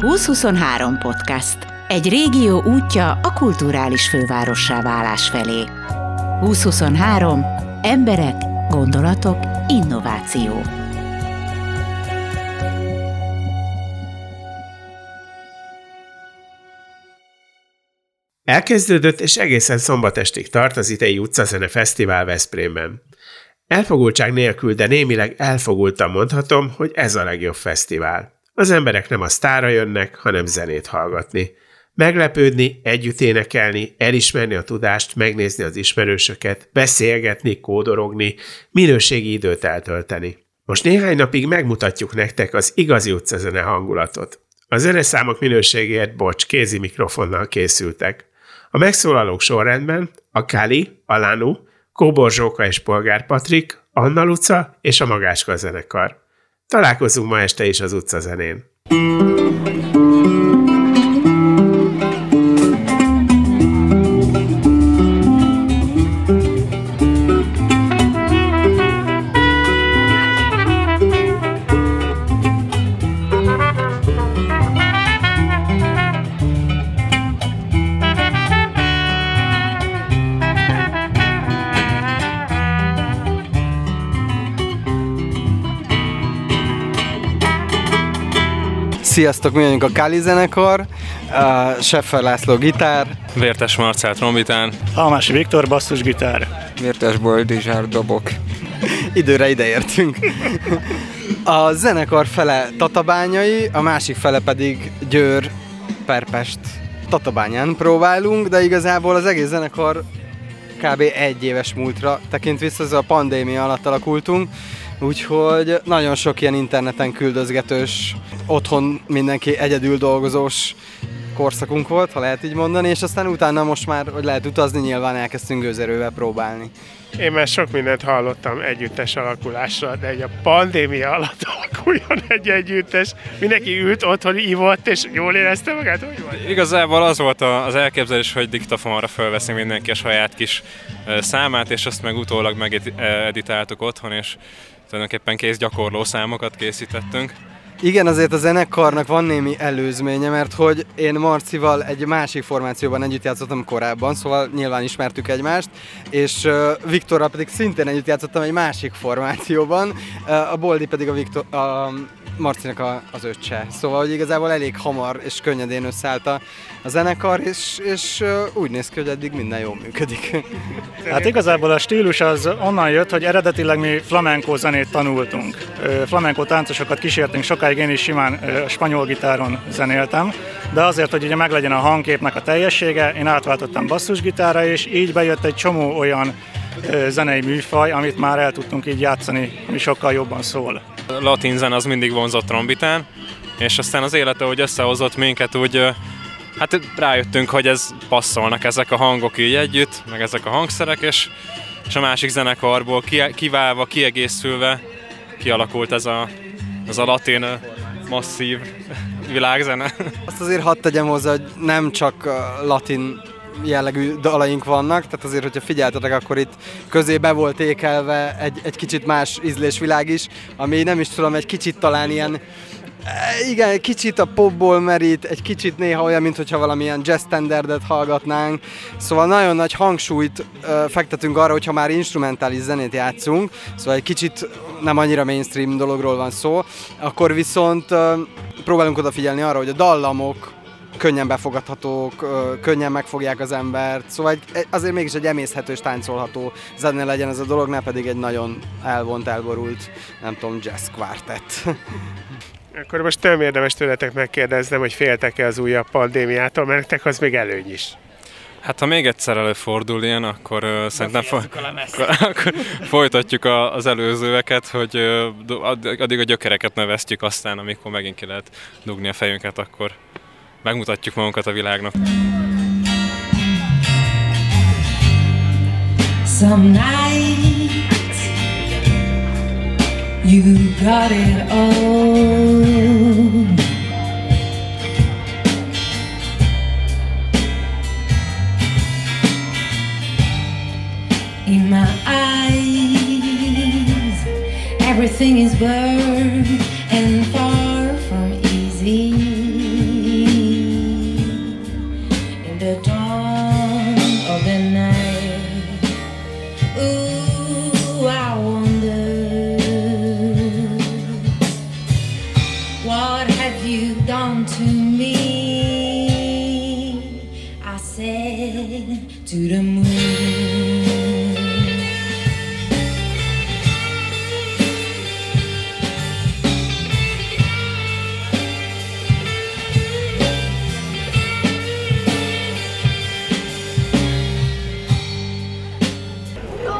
2023 podcast. Egy régió útja a kulturális fővárossá válás felé. 2023. Emberek, gondolatok, innováció. Elkezdődött és egészen szombatestig tart az idei utcazene fesztivál Veszprémben. Elfogultság nélkül, de némileg elfogultan mondhatom, hogy ez a legjobb fesztivál. Az emberek nem a sztára jönnek, hanem zenét hallgatni. Meglepődni, együtt énekelni, elismerni a tudást, megnézni az ismerősöket, beszélgetni, kódorogni, minőségi időt eltölteni. Most néhány napig megmutatjuk nektek az igazi utcazene hangulatot. A zeneszámok minőségért, bocs, kézi mikrofonnal készültek. A megszólalók sorrendben a Kali, a Lanu, Kóbor Zsóka és Polgár Patrik, Anna Luca és a Magáska zenekar. Találkozunk ma este is az utcazenén. Sziasztok, mi vagyunk a Kali zenekar, uh, Seffer László gitár, Vértes Marcel trombitán, Almási Viktor basszusgitár, Vértes Boldizsár dobok. időre ideértünk. A zenekar fele tatabányai, a másik fele pedig Győr, Perpest, Tatabányán próbálunk, de igazából az egész zenekar kb. egy éves múltra tekint vissza, ez a pandémia alatt alakultunk, úgyhogy nagyon sok ilyen interneten küldözgetős, otthon mindenki egyedül dolgozós korszakunk volt, ha lehet így mondani, és aztán utána most már, hogy lehet utazni, nyilván elkezdtünk gőzerővel próbálni. Én már sok mindent hallottam együttes alakulásra, de egy a pandémia alatt alakuljon egy együttes. Mindenki ült otthon, ivott, és jól érezte magát, hogy van? Igazából az volt a- az elképzelés, hogy diktafonra felveszi mindenki a saját kis számát, és azt meg utólag megeditáltuk otthon, és tulajdonképpen kész gyakorló számokat készítettünk. Igen, azért a zenekarnak van némi előzménye, mert hogy én Marcival egy másik formációban együtt játszottam korábban, szóval nyilván ismertük egymást, és uh, Viktorral pedig szintén együtt játszottam egy másik formációban, uh, a Boldi pedig a, Viktor, a Marcinak a, az öccse. Szóval, hogy igazából elég hamar és könnyedén összeállt a, a zenekar, és, és úgy néz ki, hogy eddig minden jól működik. Hát igazából a stílus az onnan jött, hogy eredetileg mi flamenco zenét tanultunk. Flamenco táncosokat kísértünk, sokáig én is simán ö, spanyol gitáron zenéltem, de azért, hogy ugye meglegyen a hangképnek a teljessége, én átváltottam basszusgitára, és így bejött egy csomó olyan zenei műfaj, amit már el tudtunk így játszani, ami sokkal jobban szól. A latin zen az mindig vonzott trombitán, és aztán az élete, hogy összehozott minket, úgy hát rájöttünk, hogy ez passzolnak ezek a hangok így együtt, meg ezek a hangszerek, és, és a másik zenekarból ki- kiválva, kiegészülve kialakult ez a, ez a latin masszív világzene. Azt azért hadd tegyem hozzá, hogy nem csak latin jellegű dalaink vannak, tehát azért, hogyha figyeltetek, akkor itt közé be volt ékelve egy, egy kicsit más ízlésvilág is, ami nem is tudom, egy kicsit talán ilyen igen, egy kicsit a popból merít, egy kicsit néha olyan, mintha valamilyen jazz standardet hallgatnánk. Szóval nagyon nagy hangsúlyt ö, fektetünk arra, hogyha már instrumentális zenét játszunk, szóval egy kicsit nem annyira mainstream dologról van szó, akkor viszont ö, próbálunk odafigyelni arra, hogy a dallamok könnyen befogadhatók, könnyen megfogják az embert, szóval egy, egy- azért mégis egy emészhető és táncolható zene legyen ez a dolog, ne pedig egy nagyon elvont, elborult, nem tudom, jazz quartet. Akkor most nem érdemes tőletek megkérdeznem, hogy féltek-e az újabb pandémiától, mert nektek az még előny is. Hát ha még egyszer előfordul ilyen, akkor uh, szerintem fo- akkor, akkor folytatjuk a, az előzőeket, hogy uh, addig a gyökereket neveztjük, aztán amikor megint ki lehet dugni a fejünket, akkor megmutatjuk magunkat a világnak. Some nights you got it all. In my eyes, everything is blurred and far from easy.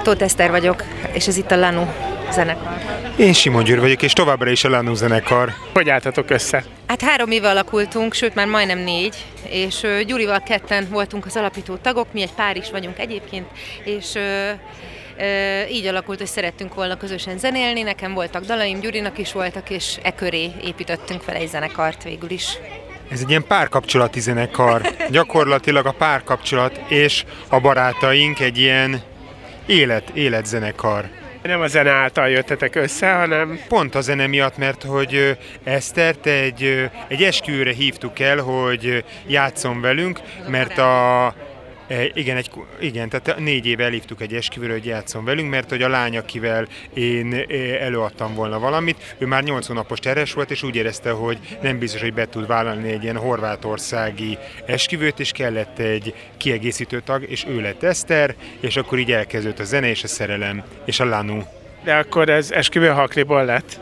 Tóth Eszter vagyok, és ez itt a Lanu zenekar. Én Simon Győr vagyok, és továbbra is a Lanu zenekar. Hogy álltatok össze? Hát három éve alakultunk, sőt már majdnem négy, és Gyurival ketten voltunk az alapító tagok, mi egy pár is vagyunk egyébként, és így alakult, hogy szerettünk volna közösen zenélni, nekem voltak dalaim, Gyurinak is voltak, és e köré építettünk fel egy zenekart végül is. Ez egy ilyen párkapcsolati zenekar. Gyakorlatilag a párkapcsolat és a barátaink egy ilyen élet, életzenekar. Nem a zene által jöttetek össze, hanem Pont a zene miatt, mert hogy Esztert egy, egy esküvőre hívtuk el, hogy ö, játszon velünk, mert a igen, egy, igen, tehát négy éve elhívtuk egy esküvőre, hogy játszon velünk, mert hogy a lány, akivel én ö, előadtam volna valamit, ő már 8 hónapos teres volt, és úgy érezte, hogy nem biztos, hogy be tud vállalni egy ilyen horvátországi esküvőt, és kellett egy kiegészítő tag, és ő lett Eszter, és akkor így elkezdődött a zene és a szerelem, és a Lanu. de akkor ez esküvő hakliból lett.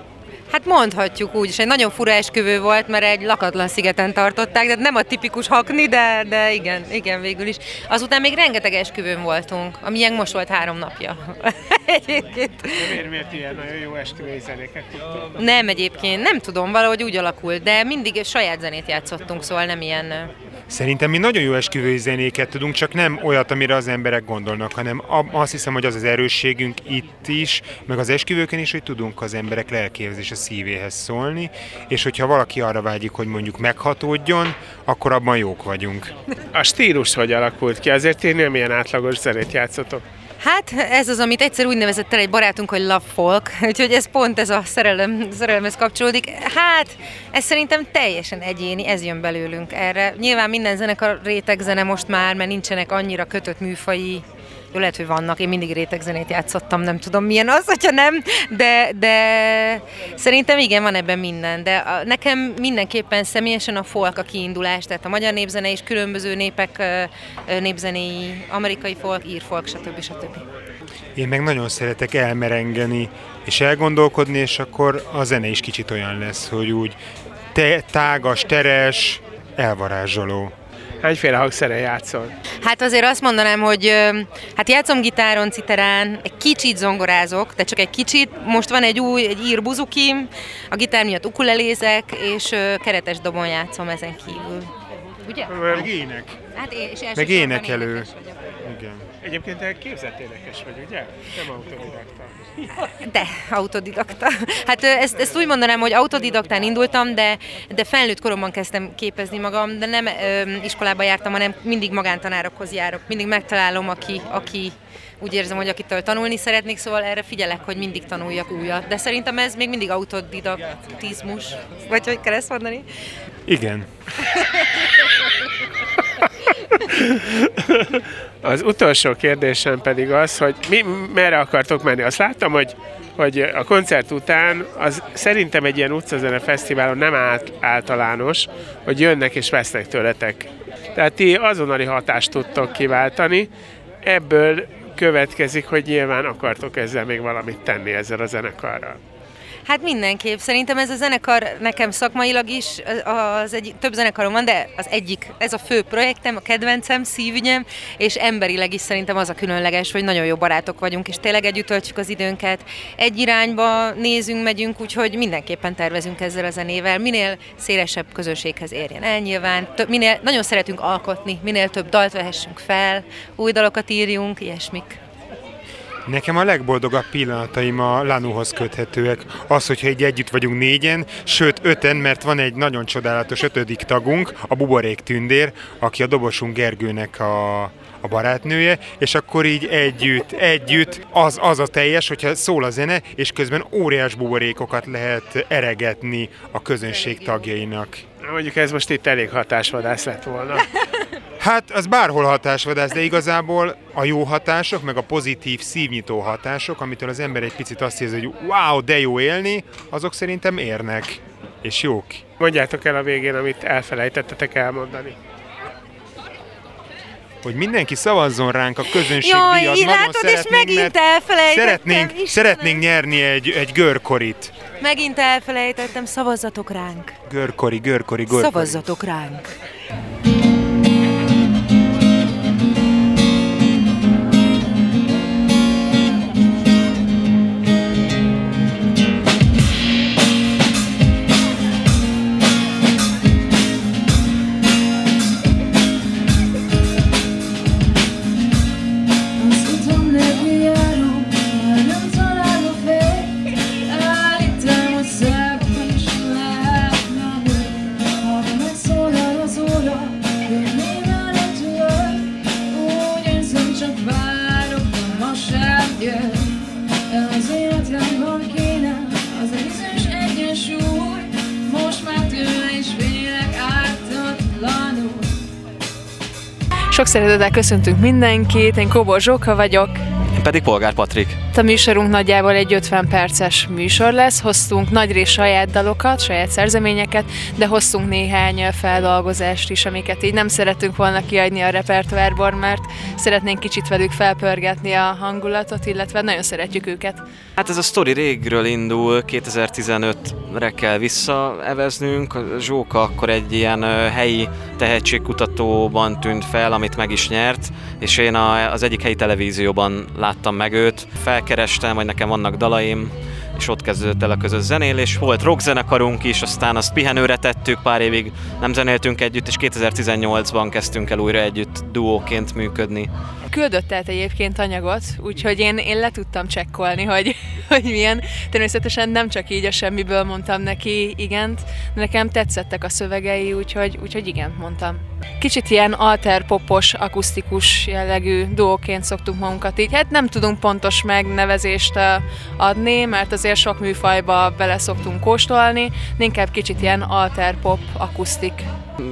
Hát mondhatjuk úgy, és egy nagyon fura esküvő volt, mert egy lakatlan szigeten tartották, de nem a tipikus hakni, de, de igen, igen végül is. Azután még rengeteg esküvőn voltunk, amilyen most volt három napja. Egyébként. Miért, miért ilyen nagyon jó esküvői zenéket tudtok? Nem egyébként, nem tudom, valahogy úgy alakult, de mindig saját zenét játszottunk, szóval nem ilyen... Szerintem mi nagyon jó esküvői zenéket tudunk, csak nem olyat, amire az emberek gondolnak, hanem azt hiszem, hogy az az erősségünk itt is, meg az esküvőken is, hogy tudunk az emberek lelkéhez és a szívéhez szólni, és hogyha valaki arra vágyik, hogy mondjuk meghatódjon, akkor abban jók vagyunk. A stílus hogy alakult ki? Azért én nem ilyen átlagos zenét játszotok. Hát ez az, amit egyszer úgy nevezett el egy barátunk, hogy love folk, úgyhogy ez pont ez a szerelem, szerelemhez kapcsolódik. Hát ez szerintem teljesen egyéni, ez jön belőlünk erre. Nyilván minden zenekar rétegzene most már, mert nincsenek annyira kötött műfai jó, lehet, hogy vannak, én mindig rétegzenét játszottam, nem tudom milyen az, hogyha nem, de, de szerintem igen, van ebben minden, de a, nekem mindenképpen személyesen a folk a kiindulás, tehát a magyar népzene és különböző népek népzenéi, amerikai folk, ír folk, stb. stb. Én meg nagyon szeretek elmerengeni és elgondolkodni, és akkor a zene is kicsit olyan lesz, hogy úgy te, tágas, teres, elvarázsoló. Hányféle hangszeren játszol? Hát azért azt mondanám, hogy hát játszom gitáron, citerán, egy kicsit zongorázok, de csak egy kicsit. Most van egy új, egy ír buzukim, a gitár miatt ukulelézek, és keretes dobon játszom ezen kívül. Ugye? Meg ének. Hát én, és Meg énekelő. Igen. Egyébként te képzett énekes vagy, ugye? Nem autodidakta. De, autodidakta. Hát ezt, ezt úgy mondanám, hogy autodidaktán indultam, de, de felnőtt koromban kezdtem képezni magam, de nem ö, iskolába jártam, hanem mindig magántanárokhoz járok. Mindig megtalálom, aki, aki úgy érzem, hogy akitől tanulni szeretnék, szóval erre figyelek, hogy mindig tanuljak újat. De szerintem ez még mindig autodidaktizmus. Vagy hogy kell ezt mondani? Igen. Az utolsó kérdésem pedig az, hogy mi, merre akartok menni. Azt láttam, hogy, hogy a koncert után az szerintem egy ilyen utcazene fesztiválon nem át, általános, hogy jönnek és vesznek tőletek. Tehát ti azonnali hatást tudtok kiváltani, ebből következik, hogy nyilván akartok ezzel még valamit tenni ezzel a zenekarral. Hát mindenképp. Szerintem ez a zenekar nekem szakmailag is, az egy, több zenekarom van, de az egyik, ez a fő projektem, a kedvencem, szívügyem, és emberileg is szerintem az a különleges, hogy nagyon jó barátok vagyunk, és tényleg együtt töltjük az időnket. Egy irányba nézünk, megyünk, úgyhogy mindenképpen tervezünk ezzel a zenével. Minél szélesebb közönséghez érjen el nyilván. Több, minél, nagyon szeretünk alkotni, minél több dalt vehessünk fel, új dalokat írjunk, ilyesmik. Nekem a legboldogabb pillanataim a Lanuhoz köthetőek. Az, hogyha így együtt vagyunk négyen, sőt öten, mert van egy nagyon csodálatos ötödik tagunk, a Buborék Tündér, aki a dobosunk Gergőnek a, a barátnője, és akkor így együtt, együtt, az, az a teljes, hogyha szól a zene, és közben óriás buborékokat lehet eregetni a közönség tagjainak. Mondjuk ez most itt elég hatásvadász lett volna. Hát az bárhol hatásvadász, de igazából a jó hatások, meg a pozitív szívnyitó hatások, amitől az ember egy picit azt érzi, hogy wow, de jó élni, azok szerintem érnek, és jók. Mondjátok el a végén, amit elfelejtettetek elmondani. Hogy mindenki szavazzon ránk a közönség Jaj, díjat. Nagyon látod, és megint elfelejtettem, Szeretnénk, Istenem. szeretnénk nyerni egy, egy görkorit. Megint elfelejtettem, szavazzatok ránk. Görkori, görkori, görkori. Szavazzatok ránk. Sok szeretettel köszöntünk mindenkit, én Kóbor Zsóka vagyok. Én pedig Polgár Patrik. A műsorunk nagyjából egy 50 perces műsor lesz, hoztunk nagy rész saját dalokat, saját szerzeményeket, de hoztunk néhány feldolgozást is, amiket így nem szeretünk volna kiadni a repertoárból, mert szeretnénk kicsit velük felpörgetni a hangulatot, illetve nagyon szeretjük őket. Hát ez a sztori régről indul, 2015-re kell visszaeveznünk. Zsóka akkor egy ilyen helyi tehetségkutatóban tűnt fel, amit meg is nyert, és én az egyik helyi televízióban láttam meg őt. Felkerestem, hogy nekem vannak dalaim, és ott kezdődött el a közös zenélés. Volt rockzenekarunk is, aztán azt pihenőre tettük, pár évig nem zenéltünk együtt, és 2018-ban kezdtünk el újra együtt duóként működni. Küldött el egyébként anyagot, úgyhogy én, én le tudtam csekkolni, hogy, hogy milyen. Természetesen nem csak így a semmiből mondtam neki igent, de nekem tetszettek a szövegei, úgyhogy, úgyhogy igen, mondtam. Kicsit ilyen alter popos, akusztikus jellegű duóként szoktunk magunkat így. Hát nem tudunk pontos megnevezést adni, mert azért sok műfajba bele szoktunk kóstolni, de inkább kicsit ilyen alter pop, akusztik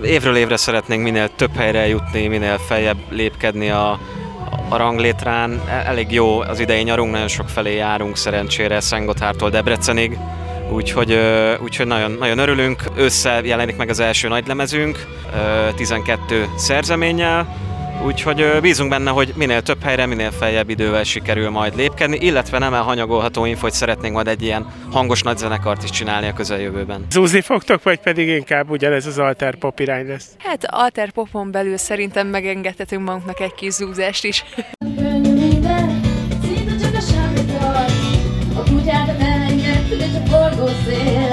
Évről évre szeretnénk minél több helyre jutni, minél feljebb lépkedni a, a ranglétrán. E- Elég jó az idei nyarunk, nagyon sok felé járunk szerencsére Szentgotthártól Debrecenig, úgyhogy, úgyhogy nagyon, nagyon örülünk. Ősszel jelenik meg az első nagylemezünk, ö, 12 szerzeménnyel, Úgyhogy bízunk benne, hogy minél több helyre, minél feljebb idővel sikerül majd lépkedni, illetve nem elhanyagolható info, hogy szeretnénk majd egy ilyen hangos nagyzenekart is csinálni a közeljövőben. Zúzni fogtok, vagy pedig inkább ugyanez az alter pop irány lesz? Hát alter popon belül szerintem megengedhetünk magunknak egy kis zúzást is. A A kutyákat elengedtük, és a forgó szél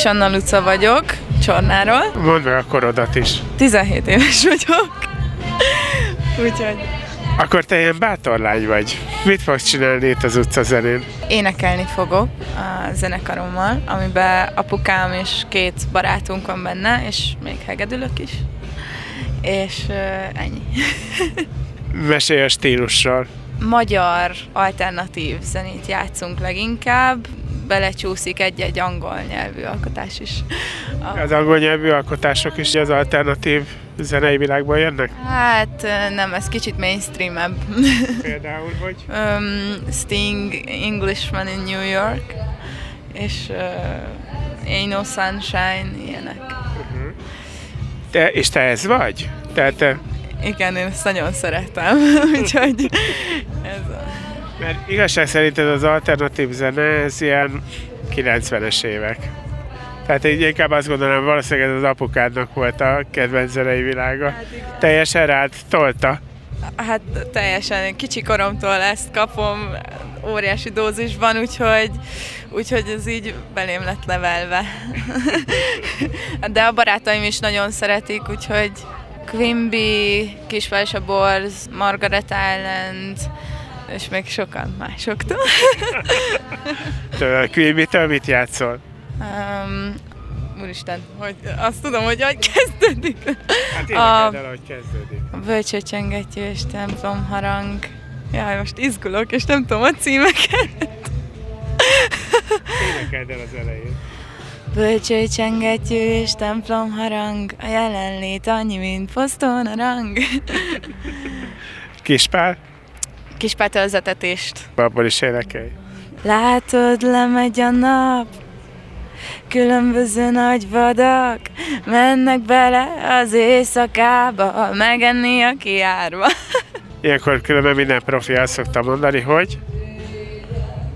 Kis Anna Luca vagyok, Csornáról. Mondd meg a korodat is. 17 éves vagyok. Úgyhogy Akkor te ilyen bátor lány vagy. Mit fogsz csinálni itt az utcazenén? énekelni fogok a zenekarommal, amiben apukám és két barátunk van benne, és még hegedülök is. És uh, ennyi. Mesélj a stílusról. Magyar alternatív zenét játszunk leginkább, belecsúszik egy-egy angol nyelvű alkotás is. Az angol nyelvű alkotások is az alternatív zenei világban jönnek? Hát nem, ez kicsit mainstream-ebb. Például, hogy? um, Sting, Englishman in New York, és uh, Ain't No Sunshine, ilyenek. Te, és te ez vagy? Tehát te, Igen, én ezt nagyon szeretem, úgyhogy ez a... mert igazság szerint ez az alternatív zene, ez ilyen 90-es évek. Tehát így inkább azt gondolom, valószínűleg ez az apukádnak volt a kedvenc zenei világa. Teljesen rád tolta. Hát teljesen kicsi koromtól ezt kapom óriási dózisban, úgyhogy, úgyhogy ez így belém lett nevelve. De a barátaim is nagyon szeretik, úgyhogy Quimby, Kisfelső Borz, Margaret Island, és még sokan másoktól. Től, Quimby-től mit játszol? Um, úristen, hogy azt tudom, hogy hogy kezdődik. Hát A- el, ahogy kezdődik. A bölcsőcsengettyű és templom harang. Jaj, most izgulok, és nem tudom a címeket. Énekeld el az elején. Bölcsőcsengettyű és templom harang, a jelenlét annyi, mint poszton a rang. Kispál? Kispától az etetést. Abból is énekelj. Látod, lemegy a nap, különböző nagy vadak mennek bele az éjszakába, megenni a kiárba. Ilyenkor különben minden profi azt szokta mondani, hogy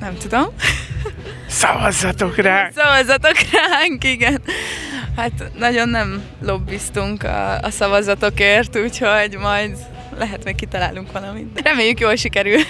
Nem tudom. Szavazzatok rá! Szavazatok ránk, igen. Hát nagyon nem lobbiztunk a, a szavazatokért, úgyhogy majd lehet még kitalálunk valamit. Reméljük jól sikerül.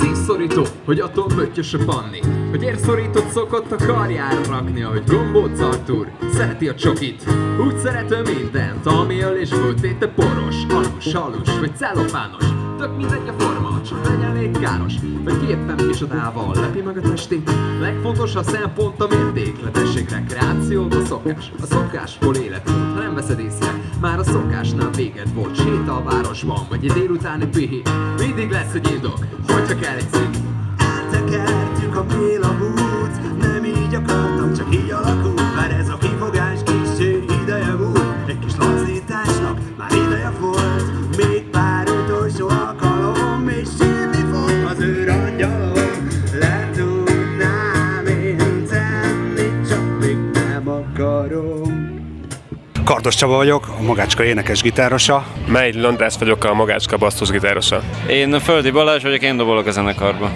Szívszorító, hogy attól pöttyös a panni Hogy érszorított szokott a karjára rakni Ahogy gombóc Artur szereti a csokit. Úgy szerető mindent, ami öl és föltéte poros Alus, alus vagy celofános. Tök mindegy a forma, csak legyen elég káros. Vagy ki éppen micsodával lepi meg a testét. Legfontosabb szempont a mértékletesség Rekreáció, a szokás. A szokásból életmód, ha nem veszed észre Már a szokásnál véged volt. Séta a városban, vagy egy délutáni pihi. Mindig lesz egy indok, hogyha kell egy cég. Eltekertük a mélamút Nem így akartam, csak így alakult Már ez a kifogás kicsi ideje múlt Egy kis lazításnak már ideje volt Még pár utolsó alkalom És sírni fog az őrangyalom Le tudnám én tenni Csak még nem akarom Kardos Csaba vagyok, a Magácska énekes gitárosa. Megy András vagyok, a Magácska basszusgitárosa. Én Földi Balázs vagyok, én dobolok a zenekarba.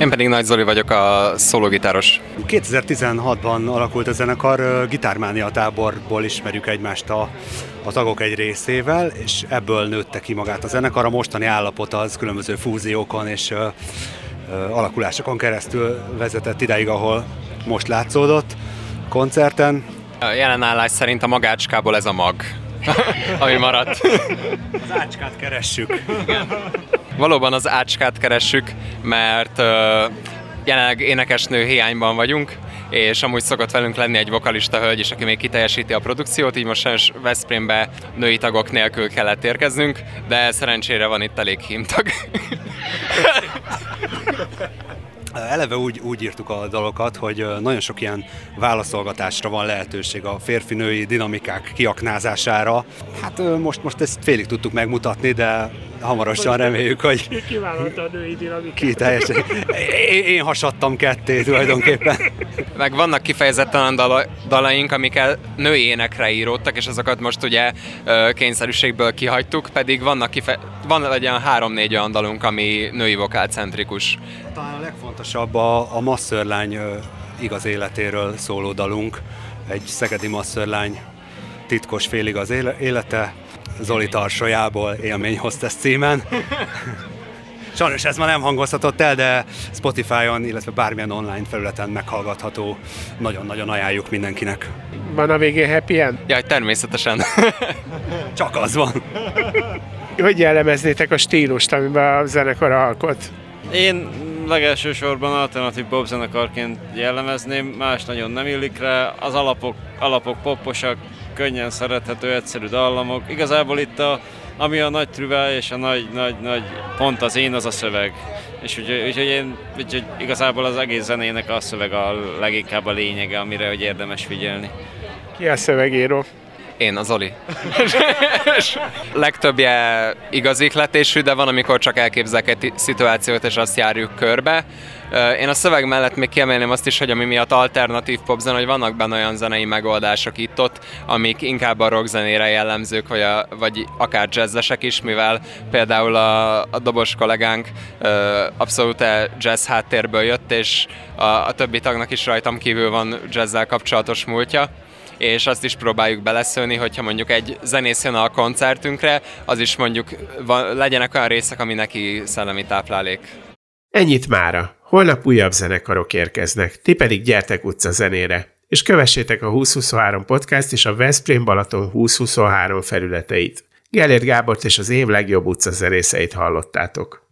Én pedig Nagy Zoli vagyok, a szólógitáros. 2016-ban alakult a zenekar, Gitármánia táborból ismerjük egymást a, a tagok egy részével, és ebből nőtte ki magát a zenekar. A mostani állapot az különböző fúziókon és ö, ö, alakulásokon keresztül vezetett ideig, ahol most látszódott koncerten. A jelen állás szerint a magácskából ez a mag, ami maradt. Az ácskát keressük. Igen. Valóban az ácskát keressük, mert jelenleg énekesnő hiányban vagyunk, és amúgy szokott velünk lenni egy vokalista hölgy is, aki még kiteljesíti a produkciót, így most sajnos Veszprémbe női tagok nélkül kellett érkeznünk, de szerencsére van itt elég hímtag. Eleve úgy, úgy írtuk a dalokat, hogy nagyon sok ilyen válaszolgatásra van lehetőség a férfi-női dinamikák kiaknázására. Hát most, most ezt félig tudtuk megmutatni, de hamarosan reméljük, hogy... Kivállalta a női dinamikát. Ki teljesen. Én, én hasadtam ketté tulajdonképpen. Meg vannak kifejezetten olyan dala, dalaink, amikkel női énekre íródtak, és azokat most ugye kényszerűségből kihagytuk, pedig vannak kife- van legyen három-négy olyan dalunk, ami női vokálcentrikus. Talán a legfontosabb a, a masszörlány igaz életéről szóló dalunk. Egy szegedi masszörlány titkos félig az élete, Zoli tarsolyából élmény hostess címen. Sajnos ez már nem hangozhatott el, de Spotify-on, illetve bármilyen online felületen meghallgatható. Nagyon-nagyon ajánljuk mindenkinek. Van a végén happy end? Jaj, természetesen. Csak az van. Hogy jellemeznétek a stílust, amiben a zenekar alkot? Én legelső sorban alternatív pop zenekarként jellemezném, más nagyon nem illik rá. Az alapok, alapok poposak, könnyen szerethető, egyszerű dallamok. Igazából itt a, ami a nagy trüvel és a nagy, nagy, nagy pont az én, az a szöveg. És úgyhogy, úgyhogy én úgyhogy igazából az egész zenének a szöveg a leginkább a lényege, amire hogy érdemes figyelni. Ki a szövegíró? Én, az Oli. Legtöbbje igaz ihletésű, de van, amikor csak elképzelek egy szituációt, és azt járjuk körbe. Én a szöveg mellett még kiemelném azt is, hogy ami miatt alternatív popzene, hogy vannak benne olyan zenei megoldások itt-ott, amik inkább a rockzenére jellemzők, vagy, a, vagy akár jazzesek is, mivel például a, a dobos kollégánk abszolút jazz háttérből jött, és a, a többi tagnak is rajtam kívül van jazzzel kapcsolatos múltja és azt is próbáljuk beleszőni, hogyha mondjuk egy zenész jön a koncertünkre, az is mondjuk van, legyenek olyan részek, ami neki szellemi táplálék. Ennyit mára. Holnap újabb zenekarok érkeznek, ti pedig gyertek utca zenére, és kövessétek a 2023 podcast és a Veszprém Balaton 2023 felületeit. Gellért Gábort és az év legjobb utca zenészeit hallottátok.